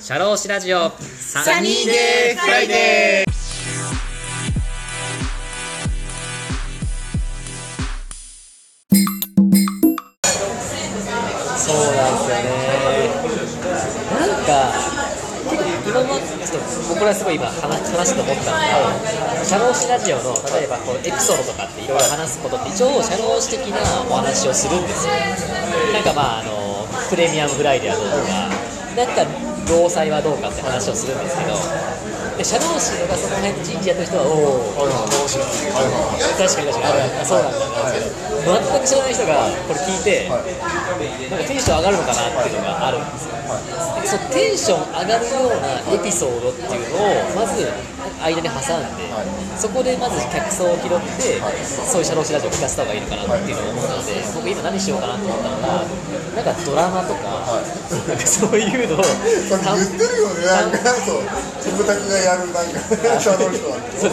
シャローシラジオ。サニーデーフライデー。そうなんですよね。なんか今までちょっと僕らすごい今話話して思ったのがシャローシラジオの例えばこうエピソードとかっていろいろ話すことって一応シャローシ的なお話をするんですよ。なんかまああのプレミアムフライデーはどうとか。なんか労災はどうかって話をするんですけどで社労士とかその辺人事やってる人はおお確かに確かに。あそうなんだ。なんですけど全く知らない人がこれ聞いてなんかテンション上がるのかなっていうのがあるんですよ。でそのテンション上がるようなエピソードっていうのをまず間に挟んでそこでまず客層を拾ってそういう社労士ラジオを聞かせた方がいいのかなっていうのを思ったので僕今何しようかなと思ったのがなんかドラマとかなんかそういうのを言ってるよねなんかそう自分たちがやるなんかシャドウ人は。そう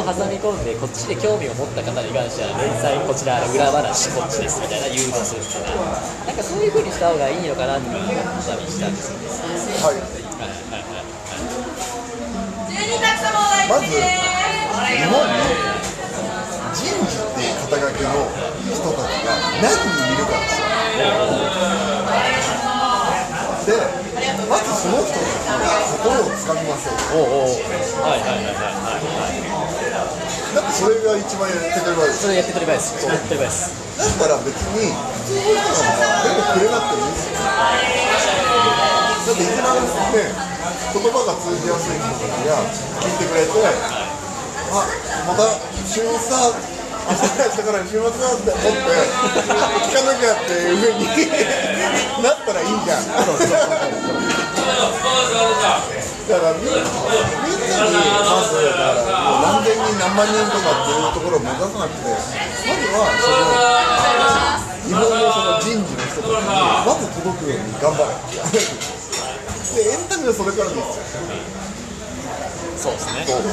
を挟み込んでこっちで興味を持った方に関しては連載こちら裏話こっちですみたいな誘導するみたいななんかそういう風にした方がいいのかなっていう思ったりしたんですよね。はい。はい。はい。はいまず日本に人事っていう肩書きの人たちが何人いるかですよでまずその人たちの心をつかみましょうおうおうはいはいはいはいはいだってそれが一番やってくれるわけですそれやって取りですやって取りですだったら別に普通の人なんか全部くれなくてもいいですよだって一番ね言葉が通じやすい人たちが聞いてくれてあまた週末だ明日から週末だって思って聞かなきゃっていうふうになったらいいじゃん。だからみみんなにまずだからもう何千人何万人とかっていうところを目指さなくてまずはその日本のその人事の人たちにまず届くように頑張れ。それからですよそうですね。楽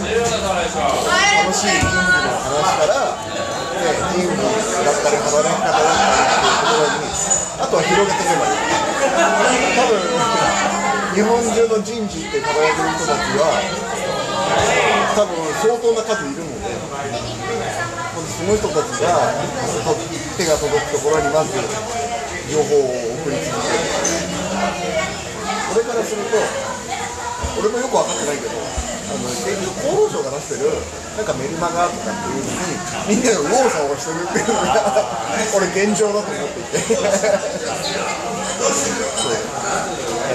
しい人事の話から、ね、人事だったり働き方だったりっていうところにあとは広げていけばいい多分日本中の人事って輝く人たちは多分相当な数いるのでその人たちが手が届くところにまず情報を送り続ける。これからすると俺もよく分かってないけどあの結局厚労省が出してるなんかメルマガとかっていうのにみんなが右往左往してるっていうのが俺現状だと思っていて。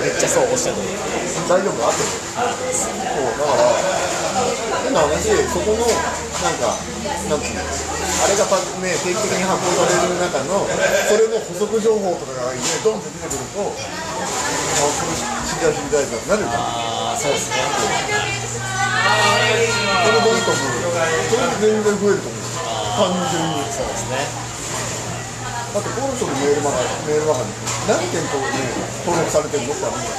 めっちゃそう。おっしゃる大丈夫？合ってるそうだから変な話そこのなんかなんつうのあれがた、ね、定期的に発行される中のそれの補足情報とかが、ね、ドンと出てくるとあそれ知りたい知りたいってなるじゃんあそうですねそれでいいと思うそれで全然増えると思う単純にそうですねだって厚労省のメールマガメールマガに何件と、ね、登録されてるのってあるん。だよ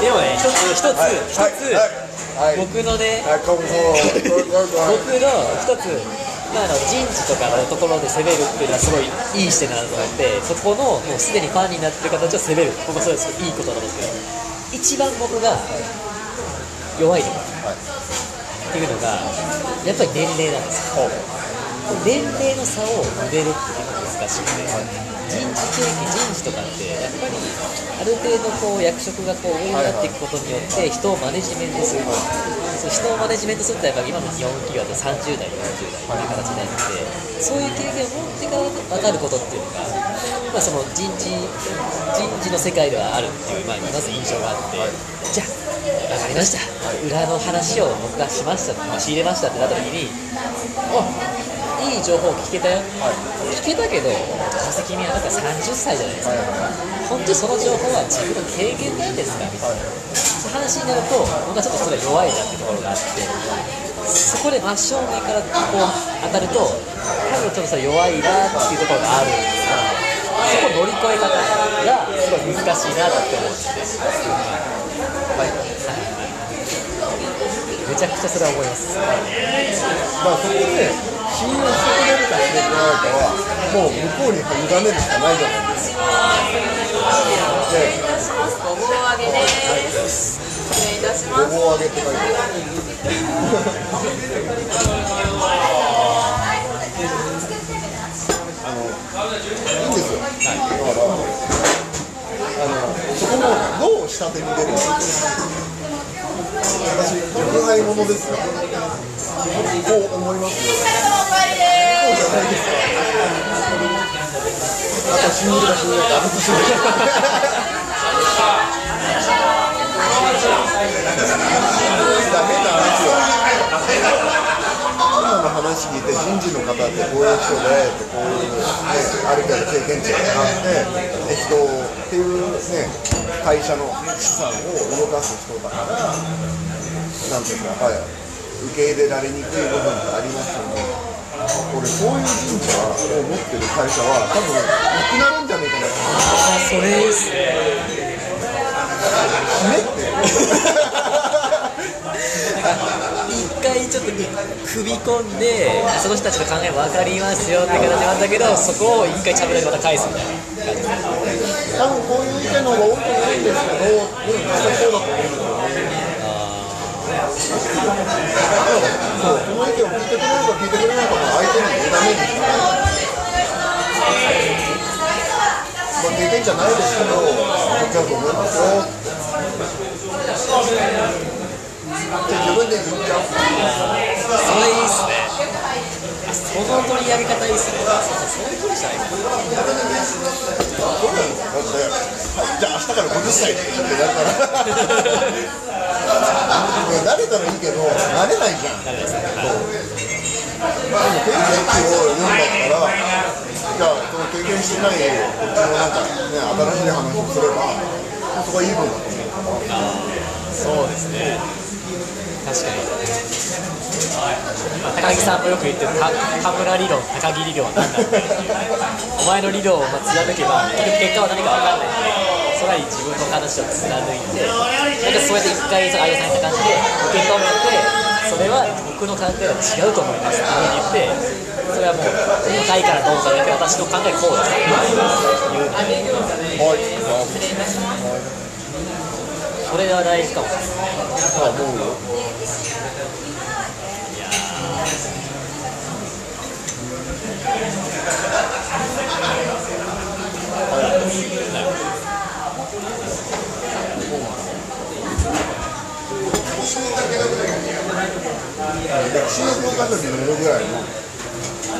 でもね一つ一つはい一つ、はい僕のねはい、僕の一つ、まあ、あの人事とかのところで攻めるっていうのはすごいいい視点だなと思ってそこのもうすでにファンになってる形を攻める。僕はそうですごいいいことだと思うんですけど一番僕が弱いところっていうのがやっぱり年齢なんですよ。年齢の差を埋めるっていうのが難しくて人事経験人事とかってやっぱりある程度こう役職がこう上になっていくことによって人をマネジメントするそう人をマネジメントするってやっぱ今の日本企業だと30代40代っていう形になってそういう経験を持ってから分かることっていうのが、まあ、その人事人事の世界ではあるっていう、まあ、まず印象があってじゃあ分かりました裏の話を僕がしましたまあ仕入れましたってなった時にあいい情報聞けたよ、聞けたけどどうせ君はまだ30歳じゃないですか、本当にその情報は自分の経験なんですか？みたいな、話になると僕はちょっとそれ弱いなってところがあってそこで真正面からこう当たると多分ちょっとそれ弱いなっていうところがあるんですがそこ乗り越え方がすごい難しいなって思ってて、はい。めちゃくちゃそれは思います。まあそこで信用してくれるかしてくれないかはもう向こうに委ねるしかないじゃないですかで失礼いたします。ごぼう揚げです。失礼いたします。ごぼう揚げって書いてあるあのいいんですよ、だからあのそこもどう下手に出るのか私熟愛者ですがこう思いますよじゃないですかあと死んでるか死んでないかあと死んでるかダメな話よ今の話聞いて人事の方ってこういう人でってこういう、ね、ある程度経験値があって適当っていうね会社の資産を動かす人だからなんていうかやっぱり受け入れられにくい部分ってありますよね俺そういう人事を持ってる会社は多分なくなるんじゃないかなと思うそれいいっすねねって一回ちょっと踏み込んでその人たちの考え分かりますよって形なんだけどそこを一回ちゃぶ台でまた返すみたいな感じです多分こういう意見の方が多くないんですけど、うん、そうだと思うんです。そう、この意見を聞いてくれるか聞いてくれないかも相手にダメですから。まあ、経験じゃないですけど、じゃあごめんなさい。って自分で言っちゃう。それいいっすねあその取り上げ方いいっすねそういうことじゃないかそうなのだって、はい、じゃあ明日から50歳って言われたら慣れたらいいけど慣れないじゃん誰ですかそうでも経験値を言うんだったらじゃあその経験してないこっちのなんかね新しい話をすればそこはいい分だと思うそうですね。確かに、まあ、高木さんもよく言ってる田村理論高木理論は何だってお前の理論を貫けば結局結果は何か分かんない。んでそれは自分の話を貫いてなんかそうやって一回相田さんにした感じで受け止めてそれは僕の考えは違うと思います。って言ってそれはもう重たいからどうかだけ私の考えこうですっていう。はい。それは大事かもしれないあ思うよ歴史の教科書に載るぐらいの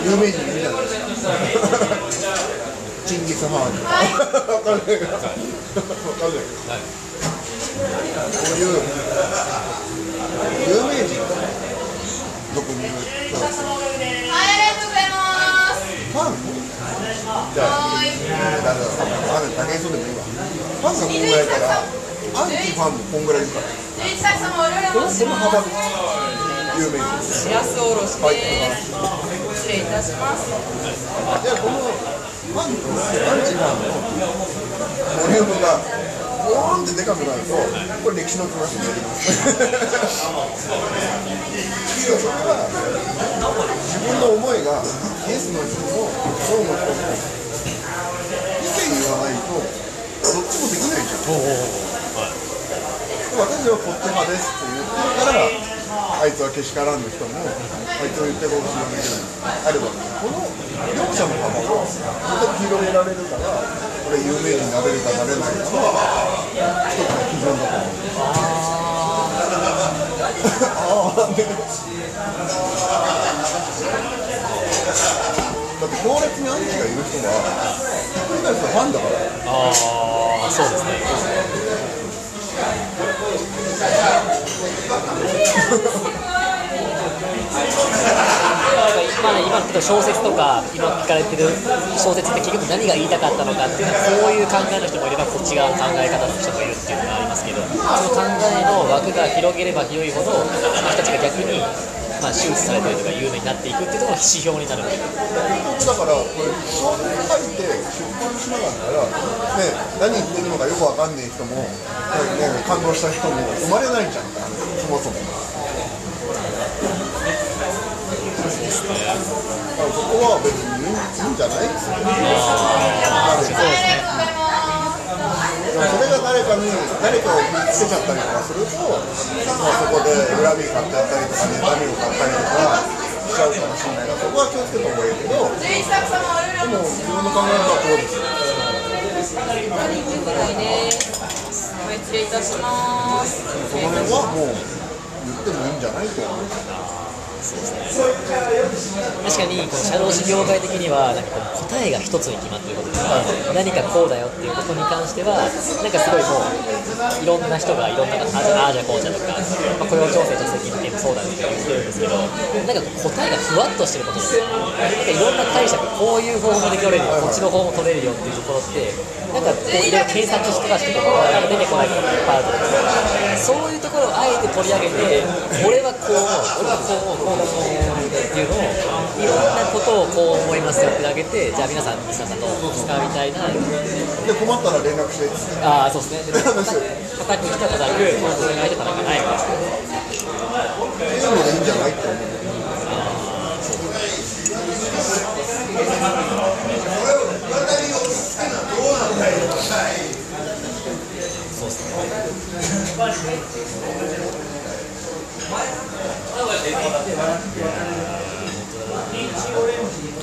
有名人いるじゃないですかチンギス・ハーンわかんないけどわかんないういう有名人どこにいる人たちファンじゃあ、えー、だからある武井壮でもいいわファンがこんぐらいからアンチファンもこんぐらいいるからこのこの幅有名人しらすおろしです。失礼いたします。じゃあこのファンとアンチファンのボリュームがボーンってでかくなるとこれ歴史の教科書になりますそれは自分の思いがイエスの人もノーの人も意見言わないとどっちもできないじゃん私はこっち派ですって言ってるからあいつはけしからんの人もあいつの言ってること知らないけどあればこの両者の幅をまた広げられるからこれ有名になれるかなれないかの一つの基準だと思うああだって強烈にアンチがいる人はひっくり返すとファンだからああそうですね。小説とか今聞かれてる小説って結局何が言いたかったのかっていうのはこういう考えの人もいればこっち側の考え方の人もいるっていうのがありますけどその考えの枠が広げれば広いほどその人たちが逆に、まあ、周知されたりとか有名になっていくっていうのが指標になるだからこれ小説書いて出版しなかったら、ね、何言ってるのかよくわかんない人も、ね、感動した人も生まれないんじゃんって話そもそも。まあ、そこは別にいいんじゃない？ですかそうですねでもそれが誰かに誰かを傷つけちゃったりとかすると、まあ、そこで恨み買っちゃったりとか妬みを買ったりとかしちゃうかもしれないからそこは気をつけた方がいいけどでも自分の考え方はこうです。よ失礼いたします。その辺はもう言ってもいいんじゃないと思う確かにこの社労士業界的にはなんかこう答えが一つに決まってることとか何かこうだよっていうことに関してはなんかすごいもういろんな人がいろんなあじゃああじゃこうじゃとか、まあ、雇用調整助成金ってそうだって言ってるんですけどなんか答えがふわっとしてることですよなんかいろんな解釈こういう方法で取れるよこっちの方も取れるよっていうところってなんかこういろいろ検索してたしてもなんか出てこない。ことがいっぱいあると思うんですそういうところをあえて取り上げて俺はこう思う俺はこう思うこう思うっていうのをいろんなことをこう思いますよってあげてじゃあ皆さん皆さんどうですかみたいなで困ったら連絡してああそうですね叩く人は叩く本当に相手叩かないみたいなっていうのでいいんじゃないって思う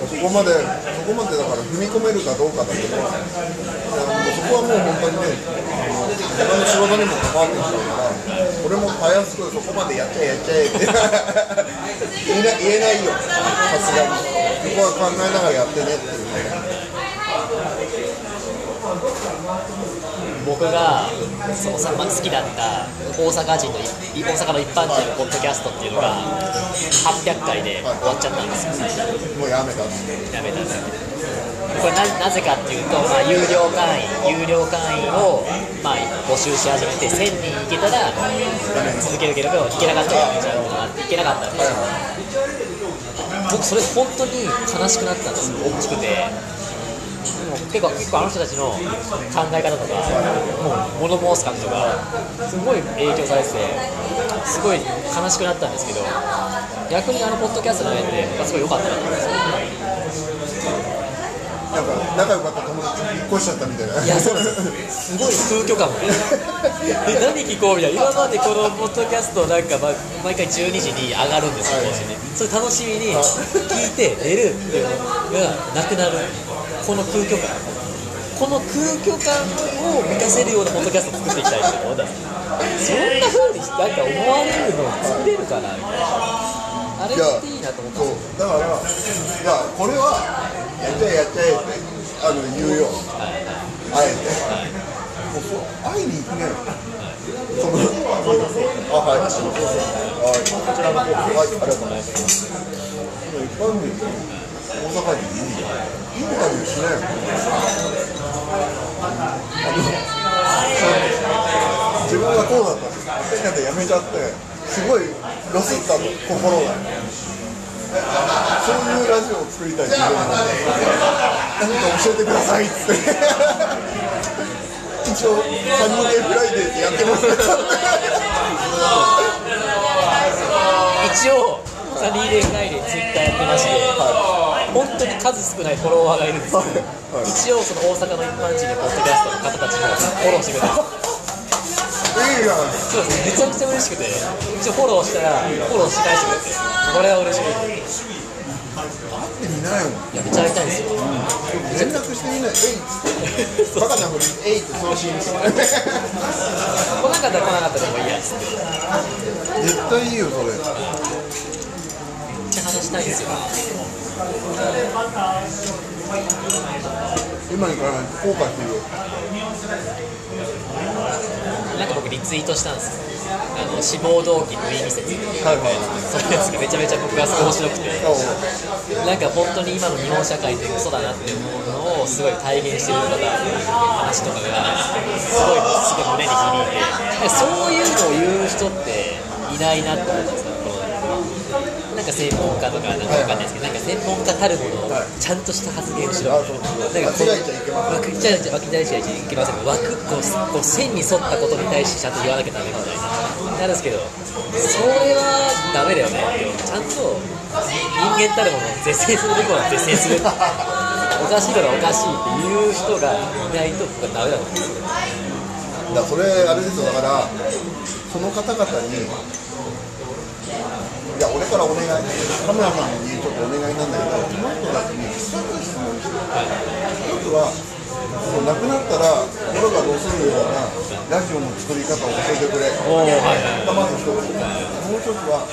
そこまでそこまでだから踏み込めるかどうかだけど、いやそこはもう本当にね、事にも関わってきたから、俺もたやすくそこまでやっちゃえやっちゃえって言えない言えないよ、さすがに。そこは考えながらやってねっていうね。僕がそうさ、まあ、好きだった大阪人のい大阪の一般人のポッドキャストっていうのが800回で終わっちゃったんですよもうやめた。やめたこれななぜかっていうと、まあ、有料会員有料会員を、まあ、募集し始めて1000人いけたら続けるけどいけなかったらやめちゃうことがあっていけなかったんで。すよ僕それ本当に悲しくなったんですよ。大きくて。結構結構あの人たちの考え方とかもう物申す感じとかすごい影響されててすごい悲しくなったんですけど逆にあのポッドキャストのやって僕はすごい良かったなと思うんです。よなんか仲良かっしちゃったみたいな。いや、そうなんです。すごい空虚感も。で、何聞こうみたいな。今までこのポッドキャストなんか、ま、毎回12時に上がるんですよ、更新ね。それ楽しみに聞いて寝るっていうのがなくなる。この空虚感。この空虚感を満たせるようなポッドキャストを作っていきたいって思ったんです。そんな風になんか思われるの作れるかなみたいな。あれっていいなと思った。だから、いや、これはやっちゃえやっちゃえってあの言うよ、あえて。もうそう会いに行くね。そのあ、はい。はい。こちらの方はい、ありがとうございます。一般人、大阪にいいインタビューしないのあの自分がこうだったんです。ペンでやめちゃって、すごいロスったの、心が。そういうラジオを作りたい自分もなんか教えてくださいっつって一応サニーデーフライデーってやってます一応サニーデーフライデーツイッターやってまして、本当に数少ないフォロワーがいるんですけど、はい。一応その大阪の一般人のポッドキャストの方たちもフォローしてくれてますいそうですね。めちゃくちゃ嬉しくて。一応フォローしたらフォローし返してくれて。これは嬉しい。い見ないもんやめちゃ会いたいんですよ。連絡してみないえいっつってバカなふりえいって送信して来なかったら来なかったでもいいやつ。ってめっ絶対いいよそれ。ちゃ話したいんですよ。今にから後悔してるよなんか僕リツイートしたんです。よあの志望動機無意味説はいはい。そのやつがめちゃめちゃ僕が面白くてなんか本当に今の日本社会って嘘だなって思うのをすごい体現してる方の話とかがすごいすごい胸に響いて。そういうのを言う人っていないなって思ったんですよなんか専門家とかなんかわかんないですけどなんか専門家たるものをはい。ちゃんとした発言をしろ。みたいななんかこう間違えちゃいけません。枠ちゃいちゃいけません。枠こうこう線に沿ったことに対してちゃんと言わなきゃダメみたいな。かるんですけどそれはダメだよね。ちゃんと人間たるものを是正するべきものは是正する。おかしいからおかしいっていう人がいないと僕はダメだと思うんですよ。だからそれあれですよ。だからその方々にいや俺からお願いカメラマンにちょっとお願いなんだけどこの人たちに2つ質問して一つはもう亡くなったら心がどうするようなラジオの作り方を教えてくれ。おおはい。はいまず一つもう一つは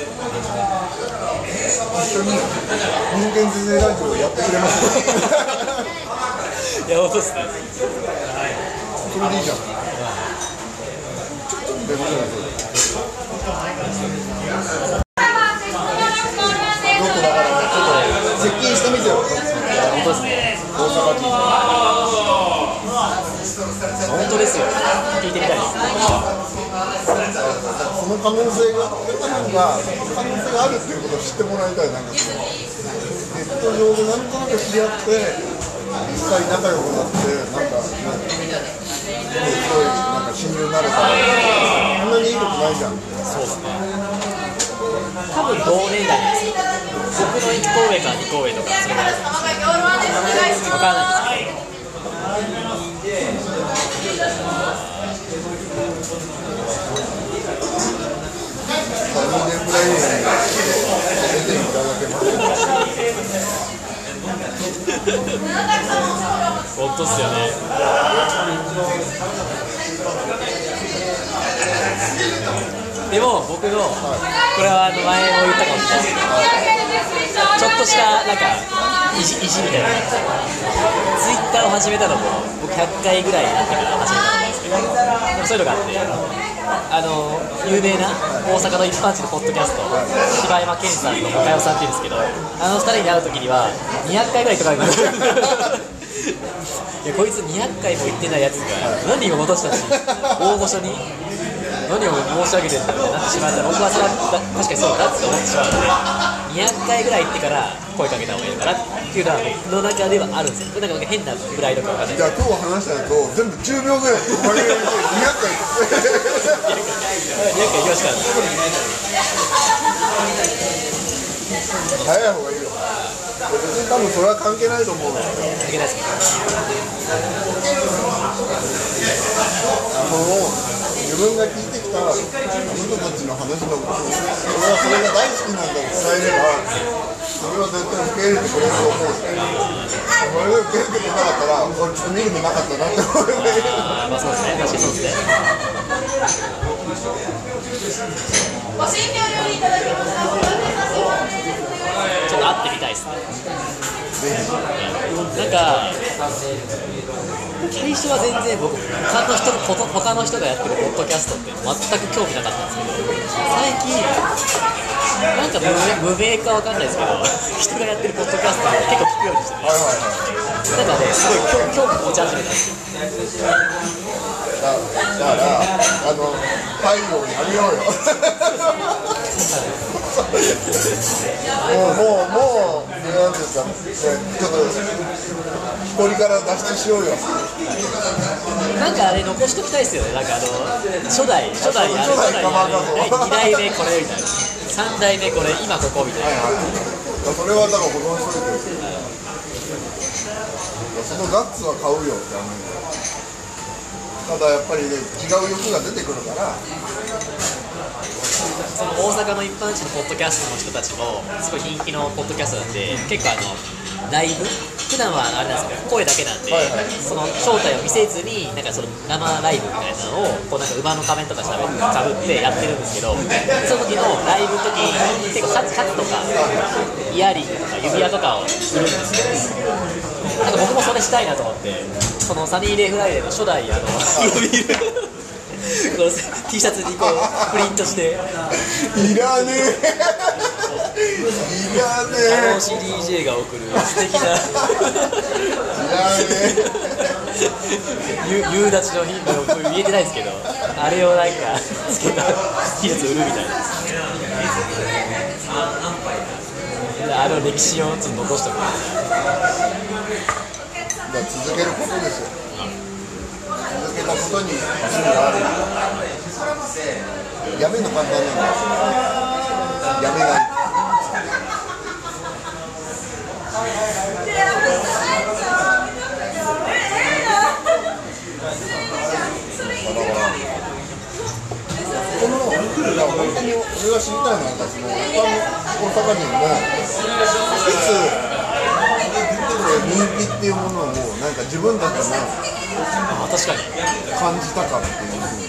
一緒に人間是正ラジオをやってくれます。い や本当ですね。それでいいじゃん。ちょっとだからねですよ。聞いてみたいその可能性がなんか可能性があるっていうことを知ってもらいたいなんかネット上でなんとなく知り合って実際仲良くなってなんかねすごいなんか親友になれたらそんなにいいことないじゃんそうですね。多分同年代ですよ僕の1個上か2個上とかそれぐらい。です分からないんですただけます本当っすよね。でも僕のこれはあの前も言ったかもしれない。ですけどちょっとしたなんか意地意地みたいな。ツイッターを始めたのも僕100回ぐらいになってから始めたと思うんですけどでもそういうのがあって。あの有名な大阪の一般人のポッドキャスト柴山健さんと岡代さんっていうんですけどあの2人に会う時には200回ぐらいとかになる。いやこいつ200回も言ってないやつが何を戻したし大御所に何を申し上げてんだってなってしまったら僕はそれは確かにそうだって思ってしまうので200回ぐらい行ってから声かけた方がいいのかなっていうのは僕の中ではあるんですよ。なんか変なプライドかわかんないじゃあ今日話したやつを全部10秒ぐらい。で曲げられて200回200回行きました早い方がいいよ。別に多分それは関係ないと思うのよいけないですけ自分が聞いてきたあの人たちの話のことを俺はそれが大好きなんだと伝えればそれは絶対受け入れてくれると思う。しそれで受け入れてくれなかったら俺ちょっと見る目なかったなって思うねあーまあそうですね確かにそうですねちょっと会ってみたいですね。なんか最初は全然僕他の人と他の人がやってるポッドキャストって全く興味なかったんですけど最近なんか無無名かわかんないですけど人がやってるポッドキャストを結構聞くようにしててはいはいはいなんかねすごい興興味持ち始めたんですよ。だだからあの太陽にあげようよもうもうもうなんていうんですか、ね、ちょっと誇りから脱出しようよ。なんかあれ残しときたいですよね、なんかあの初代、初代、あれ初代初代、カバー画像2代目これみたいな、3代目これ、今ここみたいな、それはだから保存しといて。そのガッツは買うよってただやっぱりね違う欲が出てくるからその大阪の一般人のポッドキャストの人たちも、すごい人気のポッドキャストなんで、結構あの、ライブ、普段はあれなんですけど、声だけなんで、はいはい。その正体を見せずに、なんかその生ライブみたいなのを、こうなんか馬の仮面とかしゃべかぶってやってるんですけど、その時のライブの時に、結構シャツシャツとか、イヤリングとか指輪とかを売るんですよ。なんか僕もそれしたいなと思って、そのサニーデーフライデーの初代あの指輪この T シャツにこうプリントして、いらねえ。いらね楽しい DJ が送る。素敵な。えいらね 夕夕立の日のこれ言えてないですけど、あれをなんかつけた。T シャツ売るみたいな。であの歴史をちょっと残しとく。えだから続けることですよ続けたことに意味があるやめるの簡単なんだやめないこのだから本当に俺が知りたいのはなんかその他の大阪人もいつ人気っていうものをなんか自分たちもあ確かに。感じたかっていうふうに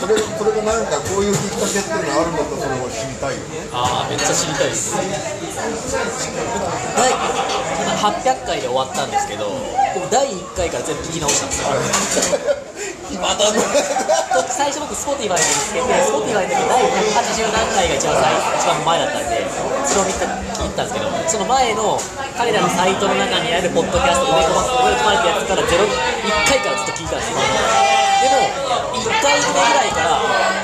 それそれがなんかこういうきっかけっていうのがあるんだったらそれを知りたいよねああめっちゃ知りたいです。第今800回で終わったんですけど僕第1回から全部聞き直したんですよ暇だね。最初僕 Spotify で見つけて Spotify の時第80何回が一番最一番前だったんでそれを見た聞いたんですけどその前の彼らのサイトの中にあるポッドキャスト埋め込ま埋め込まれたやつからゼロ1回からずっと聞いたんですよ。でも1回目ぐらいから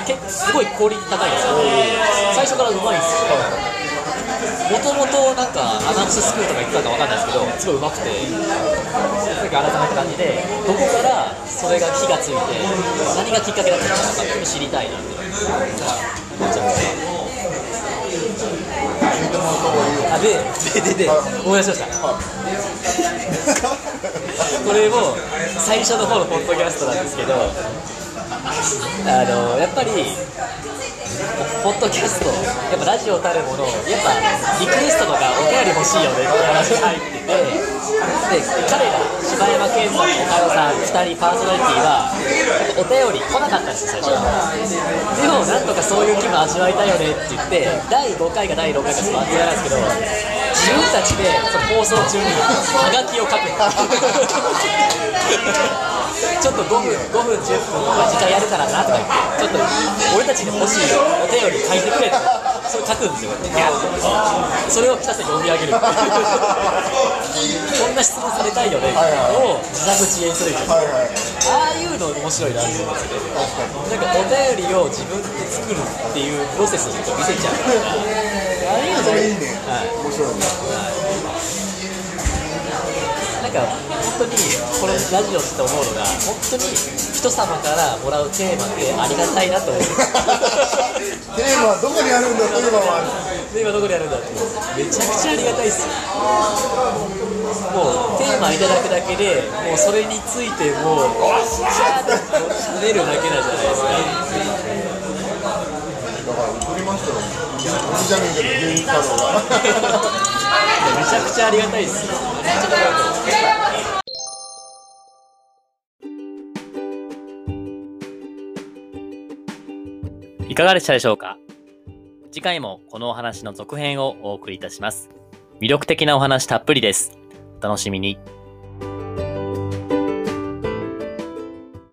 結すごいクオリティ高いんですよ。最初からうまいんですよ。もともとなんかアナウンススクールとか行ったかわかんないですけどすごいうまくてなんか改めた感じでどこからそれが火がついて何がきっかけだったのかって知りたいなって思っちゃってあでででで思い出しましたこれも最初の方のポッドキャストなんですけどあのやっぱりポッドキャスト。やっぱラジオたるものやっぱリクエストとかお便り欲しいよねって話が入ってて。で彼ら柴山健さん岡田さん2人パーソナリティはお便り来なかったんですよ最初。でもなんとかそういう気分味わいたいよねって言って第5回か第6回かちょっと忘れなんですけど自分たちでその放送中にハガキを書く。ちょっと5分5分10分時間やるからなとか言ってちょっと俺たちに欲しいお便り書いてくれってそれ書くんですよ。ギャッてそれをひたすら読み上げる。こんな質問されたいよね。っていうのを自作自演するみたいなああいうの面白いなって思うんですよ。ねなんかお便りを自分で作るっていうプロセスを見せちゃう。からああいうのそれいいね。はい。面白いねか本当にこのラジオって思うのが本当に人様からもらうテーマってありがたいなと思って。テーマはどこにあるんだ？テーマはで今どこにあるんだ？ってめちゃくちゃありがたいっす。よもうテーマいただくだけでもうそれについてもうわっしゃーってこう喋るだけなんじゃないですか。だから送りましたよじゃねえけど芸人太郎がめちゃくちゃありがたいっすよめちゃくちゃありがたいですいかがでしたでしょうか？次回もこのお話の続編をお送りいたします。魅力的なお話たっぷりです。お楽しみに。